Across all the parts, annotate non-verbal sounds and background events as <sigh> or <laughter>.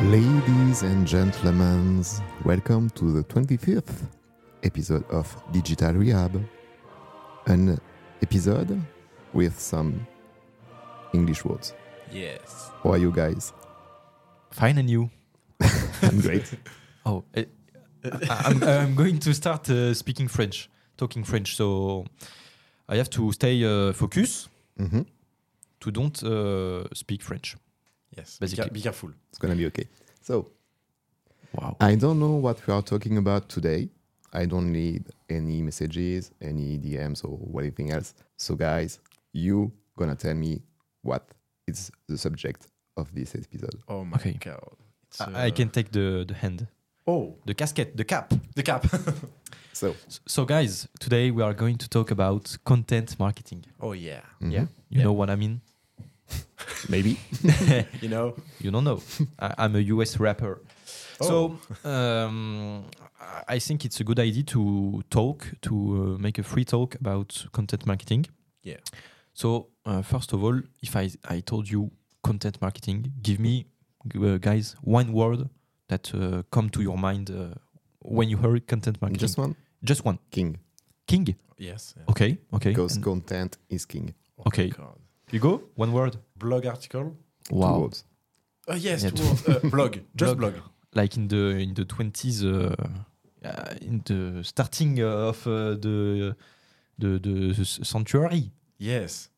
Ladies and gentlemen, welcome to the 25th episode of Digital Rehab. An episode with some English words. Yes. How are you guys? Fine and you? <laughs> I'm great. <laughs> Oh, eh, I, I'm, I'm going to start uh, speaking French, talking French. So I have to stay uh, focus Mhm. to don't uh, speak French. Yes. Be, Basically. be careful. It's gonna be okay. So, Wow. I don't know what we are talking about today. I don't need any messages, any DMs, or anything else. So, guys, you gonna tell me what is the subject of this episode. Oh my Okay. god. It's, I, I uh, can take the, the hand. Oh, The casket, the cap. the cap. <laughs> So, So, guys, today we are going to talk about content marketing. oh yeah. mhm, Yeah. You Yeah. know what I mean? Maybe. <laughs> You know. you don't know. I, I'm a US rapper. Oh. So um, I think it's a good idea to talk, to uh, make a free talk about content marketing. Yeah. So uh, first of all, if I, I told you content marketing, give me, uh, guys, one word that uh, come to your mind uh, when you heard content marketing. Just one Just one. king, King. Yes. yeah. Okay. Okay. because And- content is king. Oh Okay. my God. You go. One word. Blog article. Two Wow. words. Oh yes. Yeah, two words. Uh, <laughs> blog. Just Blog. blog. like in the in the twenties, uh, uh, in the starting uh, of uh, the the the s- century. Yes.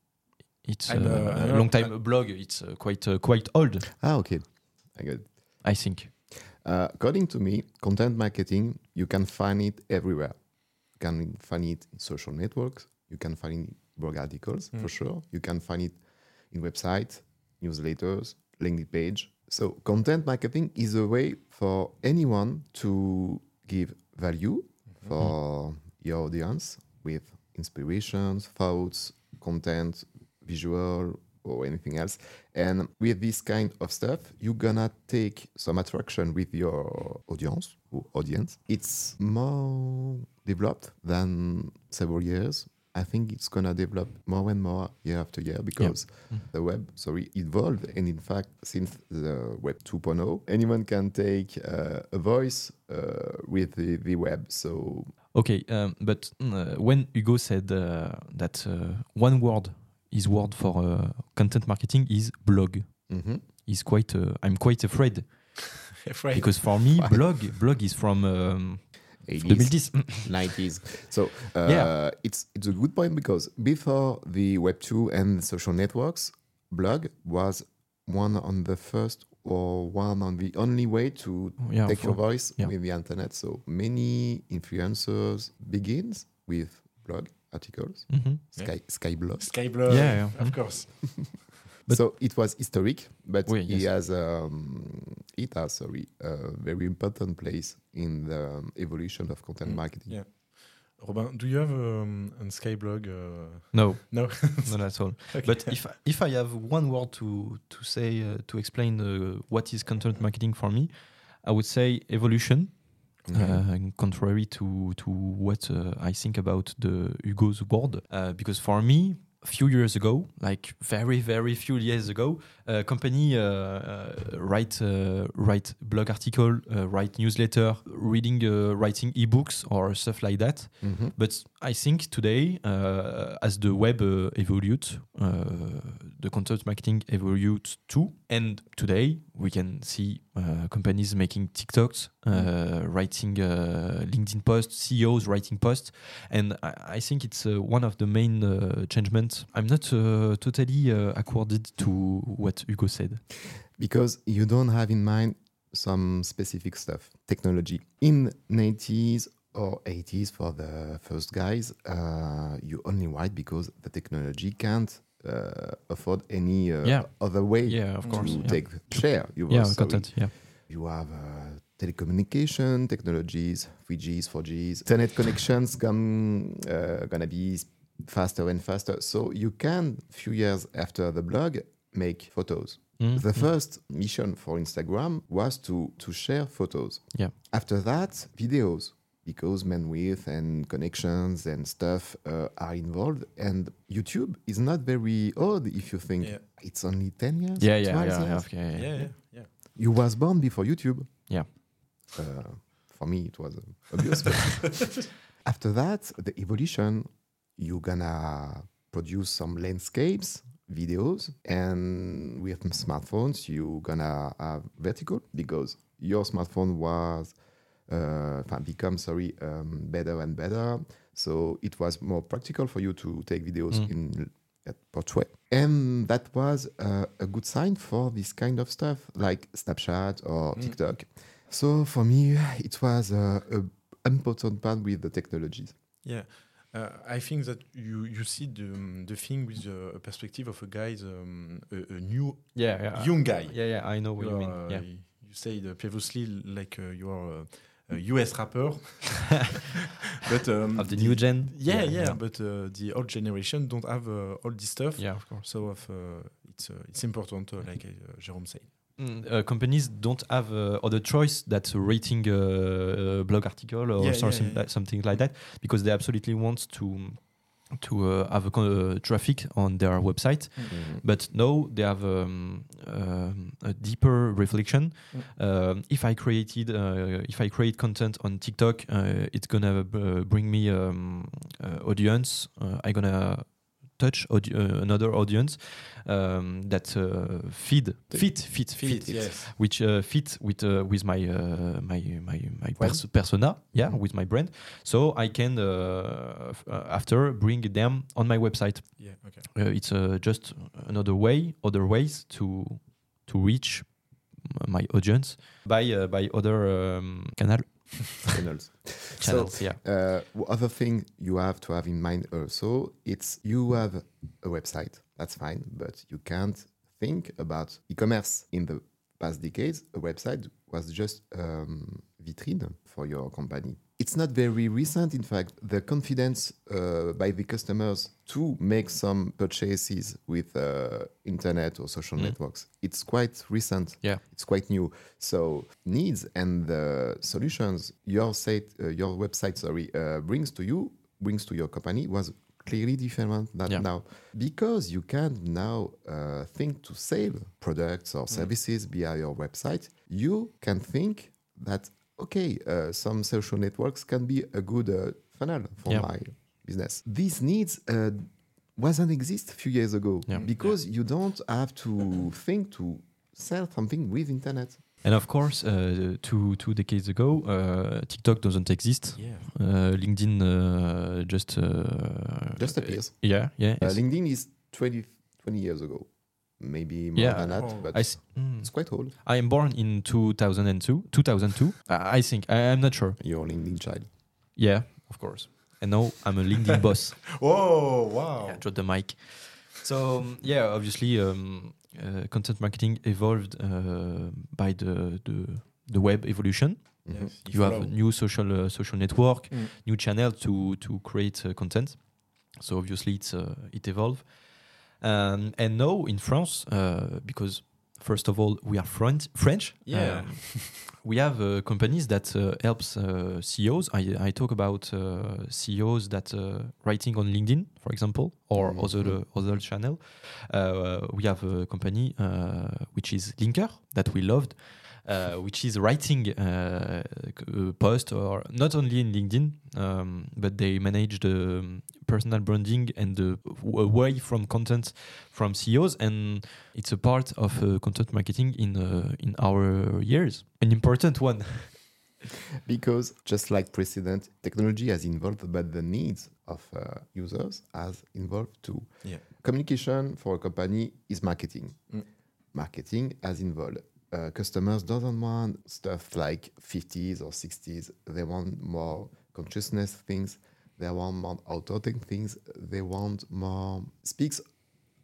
It's I'm, uh, uh, a long time I'm- blog. It's uh, quite uh, quite old, Ah, okay. I got it. I think. Uh, according to me, content marketing, you can find it everywhere. You can find it in social networks. You can find it in blog articles for Mm. sure. You can find it in websites, newsletters, LinkedIn page. So content marketing is a way for anyone to give value for your audience with inspirations, thoughts, content, visual, or anything else. And with this kind of stuff, you're gonna take some attraction with your audience or audience. It's more developed than several years. I think it's gonna develop more and more year after year because Mm. the web, sorry, evolved. And in fact, since the web 2.0, anyone can take uh, a voice uh, with the, the web. So Okay, um, but uh, when Hugo said uh, that uh, one word, his word for uh, content marketing is blog. mhm. Is quite. Uh, I'm quite afraid <laughs> Afraid. because for me, <laughs> blog blog is from um, 80s, 2010. 90s. So uh, Yeah. it's it's a good point because before the Web two and social networks, blog was one on the first or one on the only way to yeah, take your voice yeah. with the internet. So many influencers begins with blog articles, Mhm. Sky Skyblog. Skyblog. Yeah, yeah. Of course. <laughs> But- so it was historic, but Oui, he yes. has um, it has sorry a very important place in the um, evolution of content Mm, marketing. yeah. Robin, do you have um, a Skyblog? Uh, <laughs> No, no. not at all. <laughs> Okay. But if if I have one word to to say uh, to explain uh, what is content marketing for me, I would say evolution. Mhm. Uh, contrary to to what uh, I think about the Hugo's word, uh, because for me, a few years ago, like very very few years ago, a company uh, uh, write uh, write blog article, uh, write newsletter, reading uh, writing ebooks or stuff like that. Mhm. But I think today, uh, as the web uh, evolutes, uh, the content marketing evolutes too. And today, we can see uh, companies making TikToks, uh, writing uh, LinkedIn posts, CEOs writing posts. And I, I think it's uh, one of the main uh, changements. I'm not uh, totally uh, accorded to what Hugo said. because you don't have in mind some specific stuff technology in 90s or 80s for the first guys uh, you only write because the technology can't uh, afford any uh, Yeah. other way Yeah, of to course. Yeah, take share you yeah also- content. Yeah. you have uh, telecommunication technologies 3gs 4gs internet connections come uh, gonna be faster and faster so you can few years after the blog make photos Mm, the first mission for Instagram was to to share photos. Yeah. After that, videos because bandwidth and connections and stuff uh, are involved. And YouTube is not very old if you think Yeah. it's only ten years. Yeah, yeah, yeah, years. yeah, yeah, Yeah, yeah, yeah. You was born before YouTube. Yeah. Uh, for me, it was uh, obvious. but <laughs> After that, the evolution, you're gonna produce some landscapes, videos, and with smartphones, you're gonna have vertical because your smartphone was uh, become sorry um, better and better. So it was more practical for you to take videos Mm. in at portrait, and that was uh, a good sign for this kind of stuff like Snapchat or Mm. TikTok. So for me, it was uh, a important part with the technologies. Yeah. Uh, I think that you, you see the, the thing with uh, a perspective of a guy, um, a, a new Yeah, yeah. young guy. Yeah, yeah, I know what you mean. Uh, Yeah. You said uh, previously like uh, you are a, a US rapper, <laughs> but um, Of the new gen? Yeah, yeah, yeah. but uh, the old generation don't have uh, all this stuff. Yeah, of course. So of, uh, it's uh, it's important, uh, like uh, Jerome said. Mm, uh, companies don't have uh, other choice that's rating uh, a blog article or Yeah, yeah, something yeah. Like, something like that because they absolutely want to to uh, have a con- uh, traffic on their website. But now they have um, um, a deeper reflection. Um, if i created uh, if i create content on tiktok uh, it's gonna uh, bring me um, uh, audience. Uh, i gonna touch audi- uh, another audience um, that uh, feed fit fit fit, yes. which uh, fit with uh, with my uh, my my my pers- persona yeah Mhm. with my brand so i can after bring them on my website Yeah, okay. uh, it's uh, just another way other ways to to reach my audience by uh, by other um, canal <laughs> channels. channels yeah Uh, other thing you have to have in mind also, it's you have a website, that's fine, but you can't think about e-commerce. In the past decades, a website was just um, vitrine for your company. It's not very recent, in fact, the confidence uh, by the customers to make some purchases with uh, internet or social Mm. networks. It's quite recent. Yeah. It's quite new. So needs and the solutions your site, uh, your website, sorry, uh, brings to you, brings to your company was clearly different than Yeah. now because you can now uh, think to sell products Mm. or services via your website. You can think that okay, uh, some social networks can be a good uh, funnel for Yeah. my business. These needs uh, wasn't exist a few years ago Yeah. because you don't have to think to sell something with internet. and of course uh, two two decades ago uh, tiktok doesn't exist Yeah. uh, linkedin uh, just uh, Just appears. yeah yeah Uh, LinkedIn is 20, 20 years ago, maybe more Yeah. than that, Oh. but I s- mm. it's quite old. I am born in 2002. 2002. I I think I, I'm not sure. Your LinkedIn child. Yeah, of course. And now I'm a LinkedIn <laughs> boss. Oh wow! Yeah, drop the mic. So um, yeah, obviously, um, uh, content marketing evolved uh, by the, the the web evolution. Mhm. Yes, You have a new social uh, social network, Mm. new channel to to create uh, content. So obviously, it's uh, it evolved. Um, and now in France, uh, because first of all we are French, French. Yeah. um, <laughs> we have uh, companies that uh, helps uh, CEOs. I, I talk about uh, CEOs that uh, writing on LinkedIn, for example, or Mhm. other uh, other channel. Uh, we have a company uh, which is Linker that we loved, uh, which is writing uh, post or not only in LinkedIn, um, but they manage the personal branding and the away from content from CEOs, and it's a part of uh, content marketing in uh, in our years, an important one. <laughs> Because just like precedent, technology has evolved, but the needs of uh, users has evolved too. Yeah. Communication for a company is marketing. Mm. Marketing has evolved. Uh, customers doesn't want stuff like 50s or 60s. They want more consciousness things. They want more authentic things. They want more speaks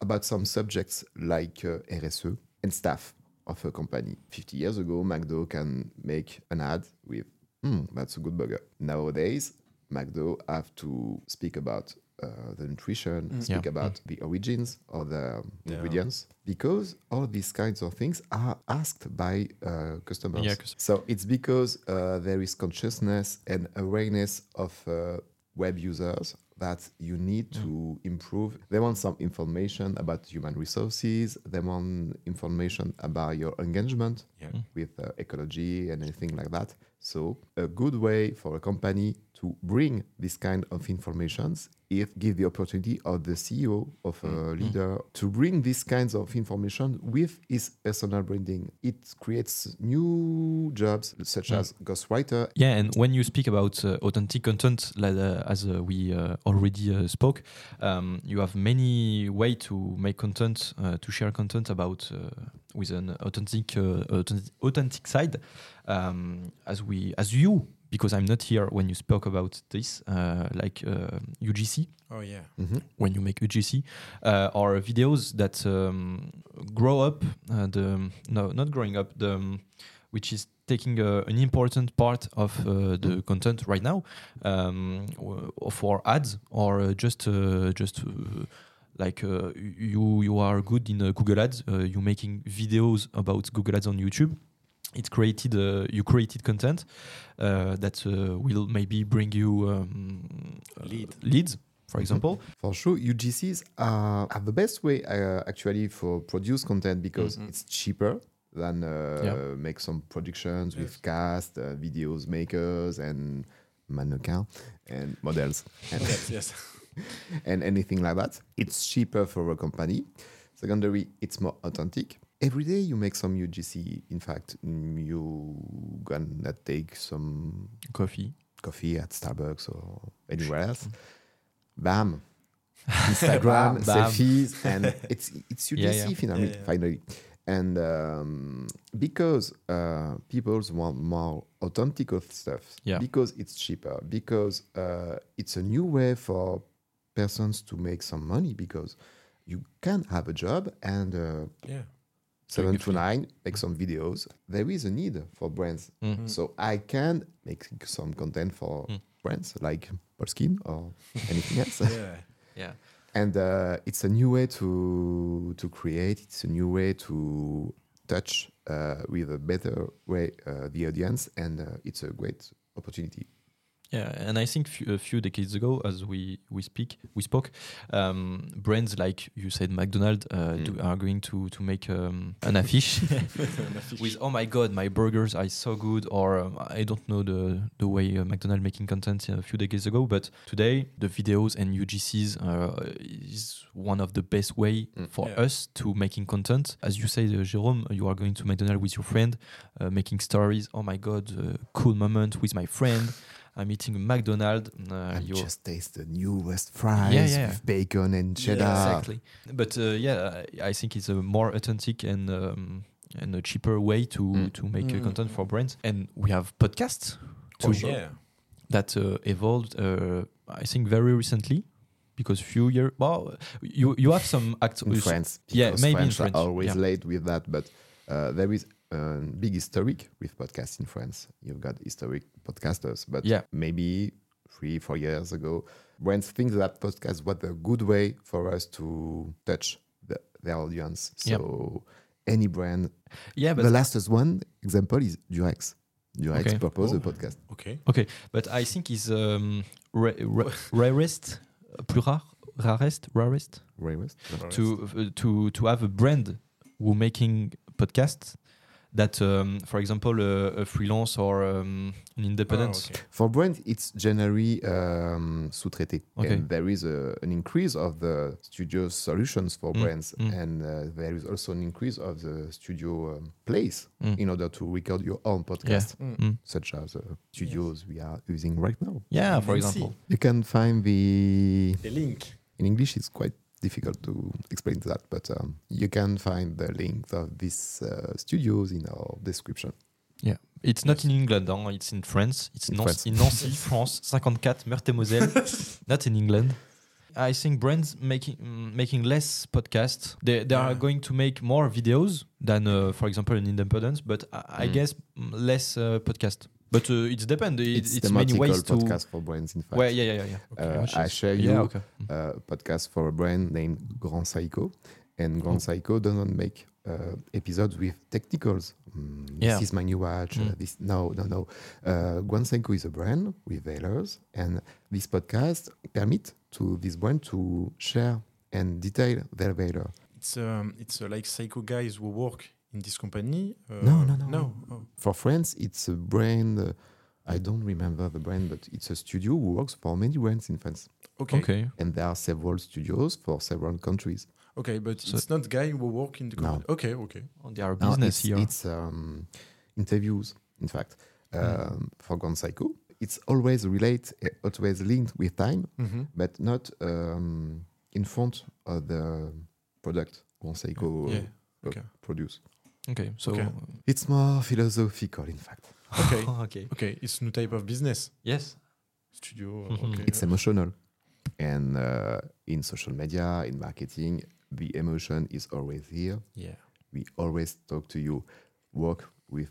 about some subjects like uh, RSE and staff of a company. 50 years ago, McDo can make an ad with, hmm, that's a good burger. Nowadays, McDo have to speak about uh, the nutrition, Mm. speak Yeah. about the origins of the Yeah. ingredients, because all these kinds of things are asked by uh, customers. Yeah, 'cause- so it's because uh, there is consciousness and awareness of uh, web users that you need to improve. They want some information about human resources. They want information about your engagement Yeah. with uh, ecology and anything like that. So a good way for a company to bring this kind of informations is give the opportunity of the CEO of a leader to bring these kinds of information with his personal branding. It creates new jobs such as ghostwriter. Yeah, and when you speak about uh, authentic content, like, uh, as uh, we uh, already uh, spoke, um, you have many way to make content, uh, to share content about uh, with an authentic, uh, authentic, authentic side. Um, as we, as you, because I'm not here when you spoke about this, uh, like uh, UGC, Oh yeah. Mhm. when you make UGC, uh, are videos that um, grow up. Uh, the no, not growing up. The um, which is taking a, an important part of uh, the content right now um, w- for ads or uh, just uh, just. Uh, like uh, you, you are good in uh, Google Ads. Uh, you making videos about Google Ads on YouTube. It created uh, you created content uh, that uh, will maybe bring you um, uh, Lead. leads, for example. For sure, UGCs are, are the best way uh, actually for produce content because Mhm. it's cheaper than uh, Yeah. make some productions Yes. with cast, uh, videos makers, and mannequin and models and, yes. yes. <laughs> and anything like that. It's cheaper for a company. Secondary, it's more authentic. Every day you make some UGC. In fact, you gonna take some Coffee. coffee at Starbucks or anywhere else. Bam. <laughs> Instagram, Bam, bam. selfies, and it's it's UGC <laughs> Yeah, yeah. finally, Yeah, yeah. finally. And um, because uh, people want more authentic stuff, Yeah. because it's cheaper, because uh, it's a new way for persons to make some money, because you can have a job and uh, Yeah. Seven to nine make some videos. There is a need for brands Mhm. so I can make some content for Mm. brands like Polskin or <laughs> anything else. Yeah. Yeah. And uh, it's a new way to to create. It's a new way to touch uh, with a better way uh, the audience, and uh, it's a great opportunity. Yeah, and I think few, a few decades ago, as we we speak, we spoke, um, brands like you said, McDonald's uh, do, Mm. are going to to make um, an affiche <laughs> <laughs> with "Oh my God, my burgers are so good," or um, I don't know the the way uh, McDonald's making content a few decades ago, but today the videos and UGCs uh, is one of the best way Mm. for Yeah. us to making content. As you say, uh, Jérôme, you are going to McDonald's with your friend, uh, making stories. Oh my God, uh, cool moment with my friend. I'm eating a McDonald's. Uh, I you're- just taste the newest fries Yeah, yeah. with bacon and Yeah, cheddar. exactly. But uh, yeah, I I think it's a more authentic and um, and a cheaper way to Mm. to make uh, Mm. content for brands. And we have podcasts Oh, too yeah. that uh, evolved. Uh, I think very recently. Because few years, well, you you have some acts. in France. Yeah, because maybe in French are always yeah. late with that, but uh, there is a big historic with podcasts in France. You've got historic podcasters, but Yeah. maybe three, four years ago, brands think that podcast was a good way for us to touch the, their audience. Yeah. So any brand, Yeah, but the lastest one example is Durex. Durex Okay. proposed Oh. a podcast. Okay. okay, but I think is um, ra- ra- rarest, uh, plus rare, rarest, rarest. rarest, West. to uh, to to have a brand who making podcasts that um, for example a, a freelance or um, an independent Oh, okay. For brands, it's generally um, sous-traité. Okay. And there is a, an increase of the studio solutions for Mm, brands. mm. And uh, there is also an increase of the studio um, place Mm. in order to record your own podcast, Mm. Mm. such as uh, studios we are using right now. yeah for example You can find the. The link. In English, it's quite difficult to explain that, but um, you can find the link of these uh, studios in our description. Yeah, it's not in England huh? it's in France it's In Nancy, France. in Nancy <laughs> France 54 Meurthe-et-Moselle <laughs> not in England I think brands making mm, making less podcasts they, they are going to make more videos than uh, for example an independence, but I, I Mm. guess mm, less uh, podcast but uh, it's depend it, It's, it's, many thematical ways to podcast for brands, in fact. well yeah yeah yeah, yeah. Okay. Uh, Which I is- share you yeah okay uh, a podcast for a brand named Grand Psycho, and Grand Oh. Psycho doesn't make uh, episodes with technicals. Mm, Yeah. This is my new watch. uh, Mm. this no, no, no. Uh, Grand Psycho is a brand with veilers, and this podcast permit to this brand to share and detail their value. It's um, it's uh, like psycho guys who work in this company. Uh, No, no, no, no. no. Oh. For France, it's a brand. Uh, I don't remember the brand, but it's a studio who works for many brands in France, Okay. okay. Okay. and there are several studios for several countries. Okay, but So- it's not guy who work in the No. company. Okay, okay. Oh, They are Now, business it's, here. It's um, interviews, in fact, um, Mm. for Grand Psycho. It's always relate, uh, always linked with time, Mm-hmm. but not um, in front of the product Grand Psycho Yeah. uh, Okay. produce. Okay. So. Okay. It's more philosophical, in fact. Okay. <laughs> okay. Okay. It's new type of business. Yes. Studio. <laughs> Mhm. Okay. It's emotional. And uh, in social media, in marketing, the emotion is always here. yeah. We always talk to you, work with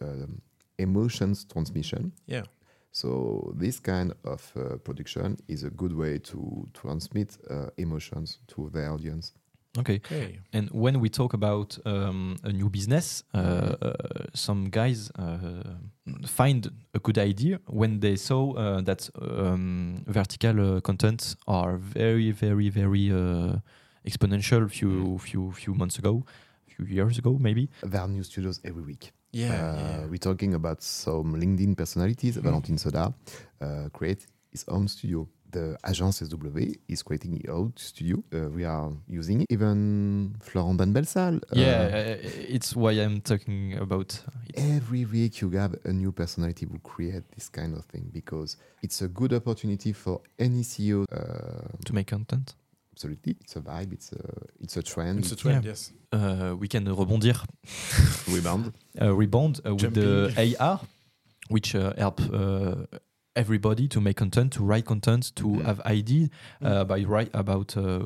um, emotions transmission. Yeah. So this kind of uh, production is a good way to transmit uh, emotions to the audience. Okay. Okay. And when we talk about um, a new business, uh, uh, some guys uh, find a good idea when they saw uh, that um, vertical uh, contents are very, very, very uh, exponential. Few, few, few months ago, few years ago, maybe. There are new studios every week. Yeah. Uh, yeah. We're talking about some LinkedIn personalities. Mhm. Valentin Soda uh, create his own studio. The Agence SW is creating his own studio. Uh, we are using. Even Florent Dan Belsal. uh, yeah, uh, it's why I'm talking about it. Every week you have a new personality who create this kind of thing because it's a good opportunity for any CEO. Uh, to make content. absolutely, it's a vibe. It's a it's a trend. It's a trend. Yeah. Yes. Uh, we can rebondir, rebound. <laughs> uh, rebound uh, with the AR, which uh, help uh, everybody to make content, to write content, to Mhm. have idea uh, by write about uh,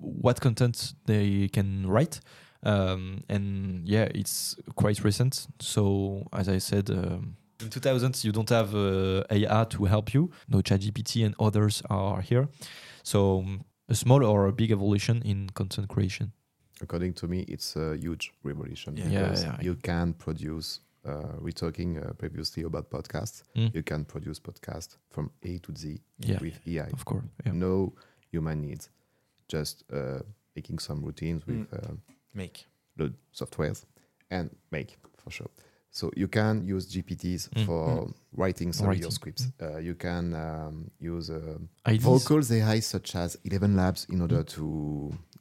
what content they can write. Um, and yeah, it's quite recent. So as I said. Um, in 2000s, you don't have uh, AI to help you. No ChatGPT and others are here. So um, a small or a big evolution in content creation. According to me, it's a huge revolution Yeah. Yeah, because yeah. you can produce. Uh, we're talking uh, previously about podcasts. Mm. You can produce podcasts from A to Z Yeah, with AI. of course. Yeah. No human needs, just uh, making some routines with Mm. uh, Make. the softwares and make for sure. So you can use GPTs Mm, for writing some of your Writing. scripts. Uh, you can um, use uh, vocals AI such as Eleven Labs in order to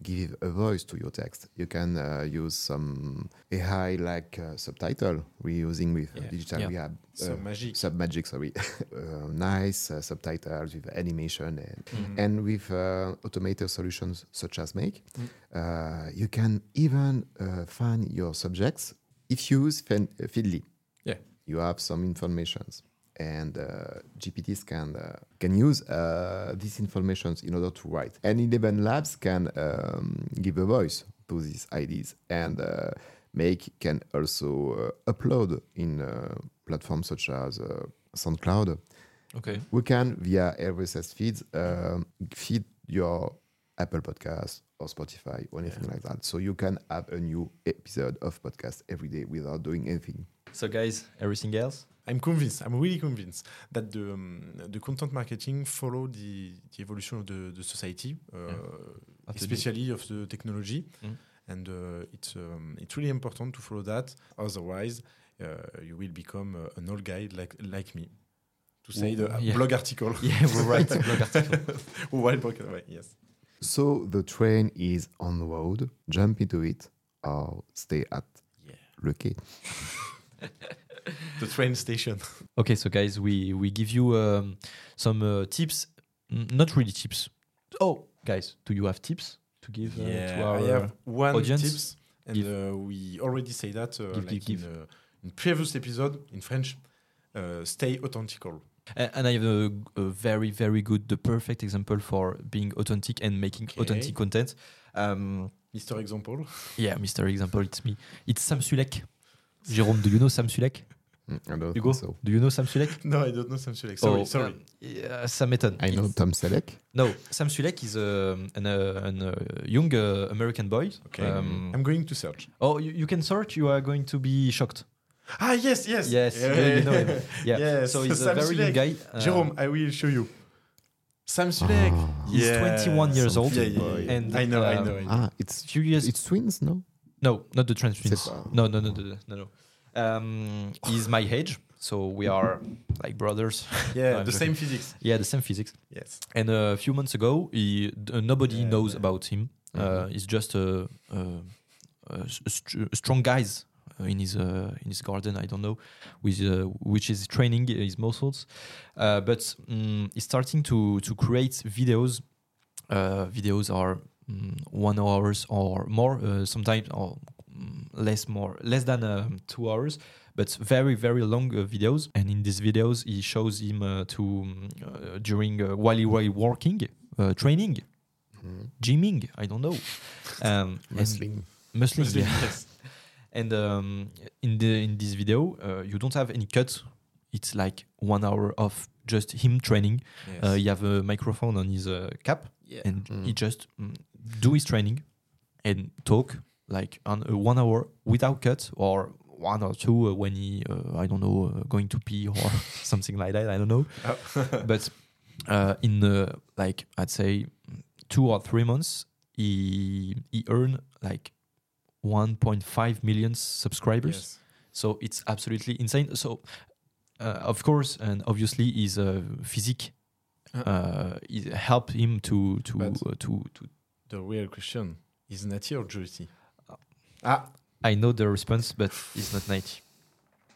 give a voice to your text. You can uh, use some AI like uh, subtitle we're using with uh, Yeah. digital Yeah. rehab. So uh, magic. Submagic, sorry, <laughs> uh, nice uh, subtitles with animation and Mhm. and with uh, automated solutions such as Make, Mm. uh, you can even uh, find your subjects if you use Fen- uh, Feedly. Yeah. you have some informations, and uh, GPTs can uh, can use uh, these informations in order to write. And Eleven Labs can um, give a voice to these ideas, and uh, Make can also uh, upload in uh, platforms such as uh, SoundCloud Okay. we can via RSS feeds feed your Apple Podcast or Spotify or anything Yeah. like that. So you can have a new episode of podcast every day without doing anything. So, guys, everything else? I'm convinced. I'm really convinced that the um, the content marketing follow the, the evolution of the, the society, uh, especially of the technology, Mm. and uh, it's um, it's really important to follow that. Otherwise, uh, you will become uh, an old guy like like me. To say the uh, Yeah. blog article. <laughs> Yeah, we'll write a blog <laughs> article. While blog, right, yes. So the train is on the road. Jump into it or stay at Yeah. Le Quai. <laughs> The train station. <laughs> Okay, so guys, we we give you um, some uh, tips. N- not really tips. Oh, guys, do you have tips to give uh, to yeah, our? I have one audience? tips, and uh, we already say that uh, Give, like give, in, uh, in previous episode in French. Uh, stay authentical. A- and I have a, a very very good, the perfect example for being authentic and making Okay. authentic content. Um, Mr. Example. yeah, Mr. Example, it's me. It's Sam Sulek. Jérôme, do you know Sam Sulek? Mm, I don't Hugo, think so. do you know Sam Sulek? <laughs> No, I don't know Sam Sulek. Sorry, Oh, sorry. um, yeah, Sam m'étonne. I know It's- Tom Selleck. No, Sam Sulek is a an, uh, an uh, young uh, American boy. Okay. Um, I'm going to search. oh, you, you can search. You are going to be shocked. Ah, yes, yes. Yes, Yeah. you, you know him. <laughs> Yeah. Yes, So he's a Sam very young guy. Uh, Jerome, I will show you. Sam Sulek. Ah. He's Yeah, 21 years Sam old. Yeah, yeah, yeah. And, I know, I um, know. I know. Ah, it's few years it's twins, no? No, not the trans twins. No, no, no, no, no, no. no. Um, he's my age, so we are like brothers. yeah, <laughs> I'm the joking. same physics. yeah, the same physics. Yes. And a few months ago, he, uh, nobody Yeah, knows yeah. about him. Uh, Mhm. he's just a, a, a s- a str- a strong guys in his uh, in his garden. I don't know, with uh, which is training his muscles. Uh, but mm he's starting to to create videos. Uh, videos are mm, one hours or more, uh, sometimes or mm, less more less than um, two hours but very very long uh, videos and in these videos he shows him uh, to uh, during uh, while he was working uh, training Mhm. gymming i don't know <laughs> um muslim, Muslim, yeah. yes. And um, in the in this video uh, you don't have any cut it's like one hour of just him training Yes. uh, he have a microphone on his uh, cap yeah. and Mm. he just mm, do his training and talk like on one hour without cut or one or two uh, when he uh, I don't know uh, going to pee or <laughs> something like that I don't know <laughs> but uh, in uh, like I'd say two or three months he he earned like 1.5 million subscribers yes. so it's absolutely insane. So, uh, of course, and obviously, his uh, physique Uh. uh, it helped him to to uh, to to. The real question is Natty or Joyce? Uh, Ah. I know the response, but it's not 90.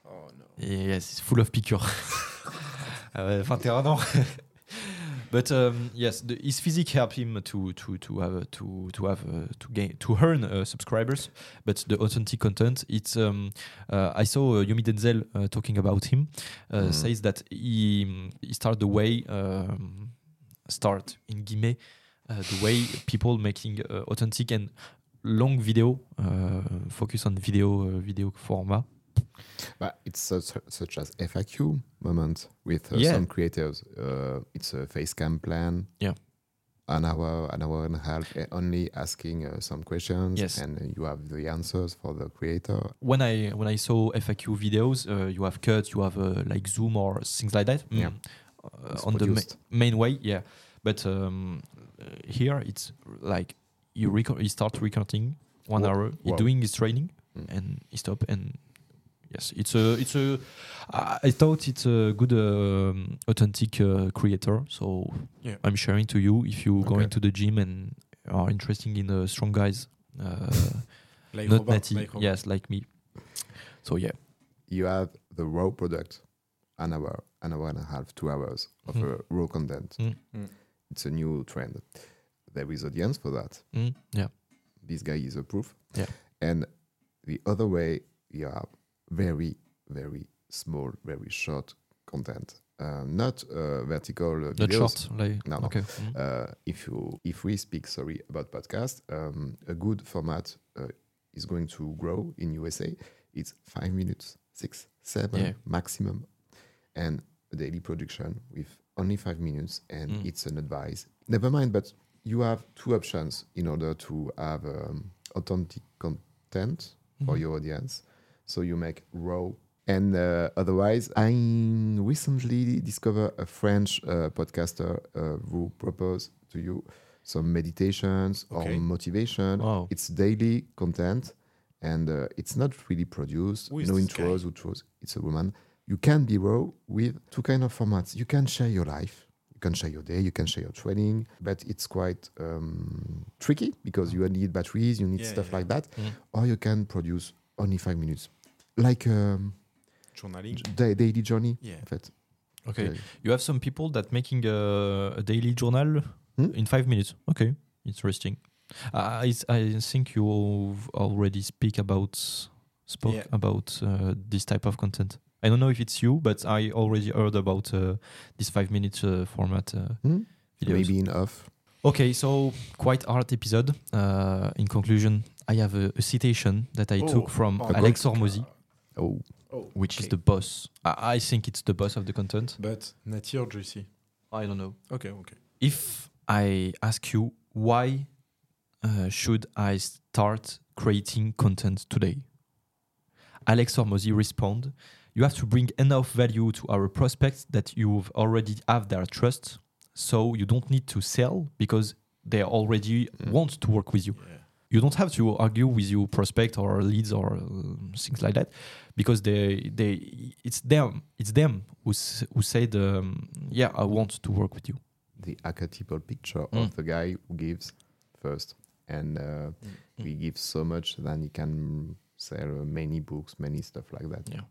Oh no. Yes, it's full of piqûres. <laughs> Ouais, <laughs> 21 ans. <laughs> but um, yes, the, his physique helped him to to to have to to have uh, to gain to earn uh, subscribers. But the authentic content, it's um, uh, I saw uh, Yomi Denzel uh, talking about him. Uh, Mhm. Says that he he started the way um, start in guillemets uh, the way people making uh, authentic and long video uh, focus on video uh, video format. But it's such, such as FAQ moment with uh, Yeah. some creators. Uh, it's a face cam plan. Yeah. An hour, an hour and a half, uh, only asking uh, some questions, Yes. and you have the answers for the creator. when I when I saw FAQ videos, uh, you have cuts, you have uh, like Zoom or things like that. Yeah. Uh, on the ma- main way, yeah. But um, uh, here it's like you record, you start recording one Wow. hour, you're doing his training, Mm. and he stop and yes, it's a it's a. I I thought it's a good um, authentic uh, creator, so Yeah. I'm sharing to you if you go Okay. into the gym and are interested in uh, strong guys. Uh, <laughs> Like not Robert, natty, like yes, like me. So yeah, You have the raw product, an hour, an hour and a half, two hours of Mm. uh, raw content. Mm. Mm. It's a new trend. There is audience for that. Mm, yeah. This guy is a proof. Yeah. And the other way, you have very, very small, very short content. Uh, not uh, vertical uh, Not videos. short, like No, no. okay. Mm. Uh, if you if we speak sorry about podcast, um, a good format uh, is going to grow in USA. It's five minutes, six, seven Yeah. maximum, and a daily production with only five minutes, and Mm. it's an advice. Never mind, but you have two options in order to have um, authentic content for Mhm. your audience. So you make raw. And uh, otherwise, I recently discovered a French uh, podcaster uh, who proposed to you some meditations Okay. or motivation. Wow. It's daily content, and uh, it's not really produced. No intros, outros. It's a woman. You can be raw with two kind of formats. You can share your life. You can share your day. You can share your training, but it's quite um, tricky because you need batteries. You need Yeah, stuff yeah. like that Mm. or you can produce only five minutes, like um, Journaling. da- daily journey. Yeah. En fait. Okay. Uh, You have some people that making a, a daily journal Hmm? in five minutes. Okay, interesting. I I think you already speak about spoke Yeah. about uh, this type of content. I don't know if it's you, but I already heard about uh, this five minute uh, format uh, hmm? videos. Maybe in off. Okay, so quite hard episode. Uh, in conclusion, I have a, a citation that I Oh, took from oh, Alex God. Hormozi, Oh, Oh, which is the boss. I, I think it's the boss of the content. But Natty or Joyce? I don't know. Okay, okay. if I ask you why uh, should I start creating content today? Alex Hormozi respond, you have to bring enough value to our prospects that you already have their trust. so you don't need to sell because they already Mm. want to work with you Yeah. You don't have to argue with your prospect or leads or uh, things like that because they they it's them it's them who s- who said um, yeah I want to work with you The archetypal picture Mm. of the guy who gives first, and uh, Mm. he gives so much then he can sell uh, many books, many stuff like that. Yeah.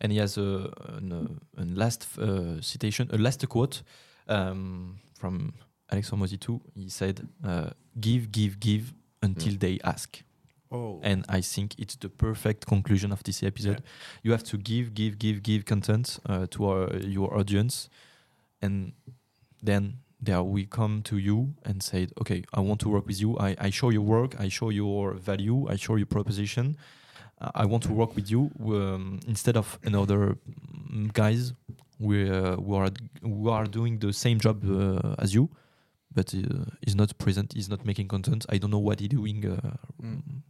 and he has a an, uh, an last uh, citation a last quote um, from Alexandre Mozitou he said uh, give give give until Mm. they ask Oh. and I think it's the perfect conclusion of this episode. You have to give, give, give, give content uh, to our, your audience, and then there we come to you and say, okay, I want to work with you. I, I show your work, I show your value, I show your proposition. Uh, I want to work with you um, instead of another mm, guys we, uh, who are who are doing the same job uh, as you, but uh, is not present, is not making content. I don't know what he's doing. Uh, Mm.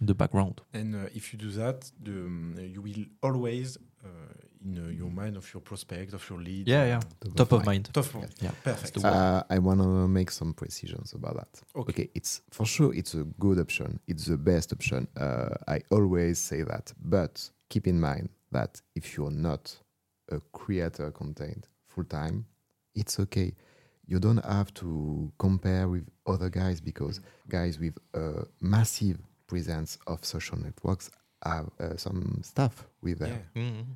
in the background. And uh, if you do that, the, um, you will always uh, in uh, your mind of your prospect, of your lead. Yeah, yeah. Top Top of mind. Top of mind. Yeah. Perfect. Uh, I want to make some precisions about that. Okay. Okay, it's for sure it's a good option. It's the best option. Uh, I always say that, but keep in mind that if you're not a creator content full time, it's okay. You don't have to compare with other guys because guys with a massive presence of social networks have uh, some stuff with them Yeah. Mm-hmm.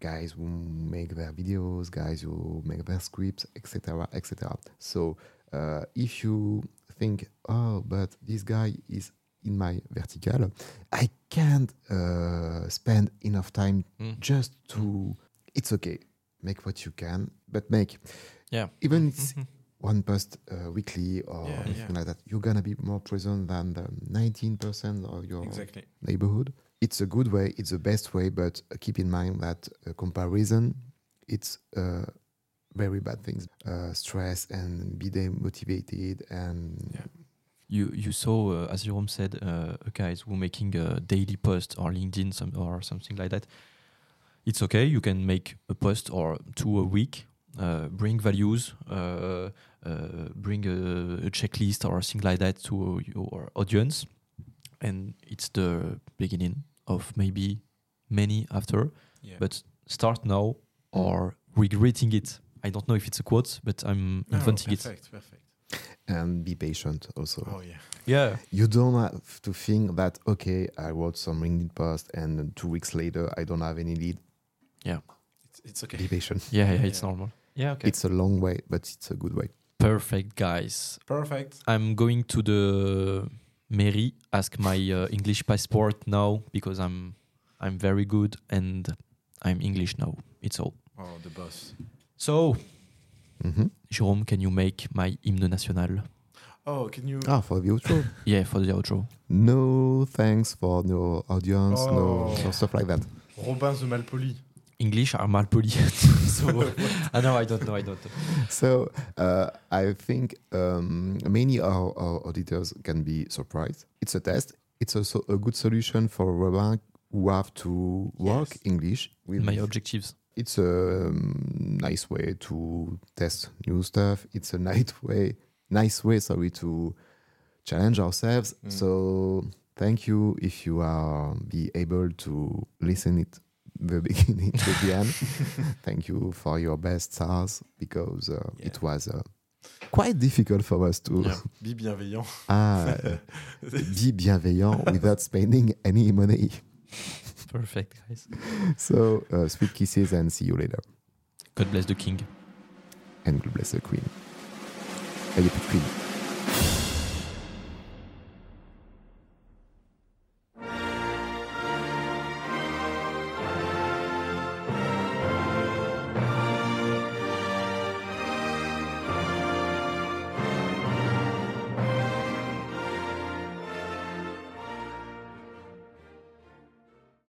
guys who make their videos, guys who make their scripts, etc., etc. So uh, if you think, oh, but this guy is in my vertical, I can't uh, spend enough time Mm. just to. It's okay, make what you can, but make Yeah. even Mhm. one post uh, weekly or Yeah, anything yeah. like that. You're gonna be more present than the 19% of your Exactly. neighborhood. It's a good way, it's the best way, but uh, keep in mind that uh, comparison, it's uh, very bad things. Uh, stress and be demotivated and Yeah. You you saw, uh, as Jerome said, uh, guys who making a daily post or LinkedIn some, or something like that. It's okay. You can make a post or two a week. Uh, bring values. Uh, uh, bring a, a checklist or something like that to your audience, and it's the beginning of maybe many after. Yeah. But start now or regretting it. I don't know if it's a quote, but I'm No, inventing it. perfect. Perfect. and be patient also. Oh yeah. Yeah. You don't have to think that okay, I wrote some LinkedIn post and two weeks later I don't have any lead. Yeah. It's, it's okay. Be patient. Yeah, yeah, Yeah, it's yeah. normal. Yeah, okay. It's a long way, but it's a good way. Perfect, guys. Perfect. I'm going to the mairie, ask my uh, English passport now because I'm I'm very good and I'm English now. It's all. Oh, the boss. So, Mhm. Jérôme, can you make my hymne national? Oh, can you? Ah, for the outro. <laughs> Yeah, for the outro. no thanks for no audience, no, Oh. no stuff like that. Robin the Malpoli. English are malpoli. <laughs> so, <laughs> I know, I don't know, I don't know. So uh, I think um, many of our auditors can be surprised. It's a test. It's also a good solution for Robin who have to work Yes. English with My objectives. it's a um, nice way to test new stuff. It's a nice <laughs> way, nice way, sorry, to challenge ourselves. Mm. So thank you if you are be able to listen it the <laughs> beginning to the end. thank you for your best stars because uh, Yeah. it was uh, quite difficult for us to Yeah. <laughs> Be bienveillant. ah, be bienveillant without spending any money. Perfect, guys. So uh, sweet kisses and see you later. God bless the king. And God bless the queen. Elle est plus queen.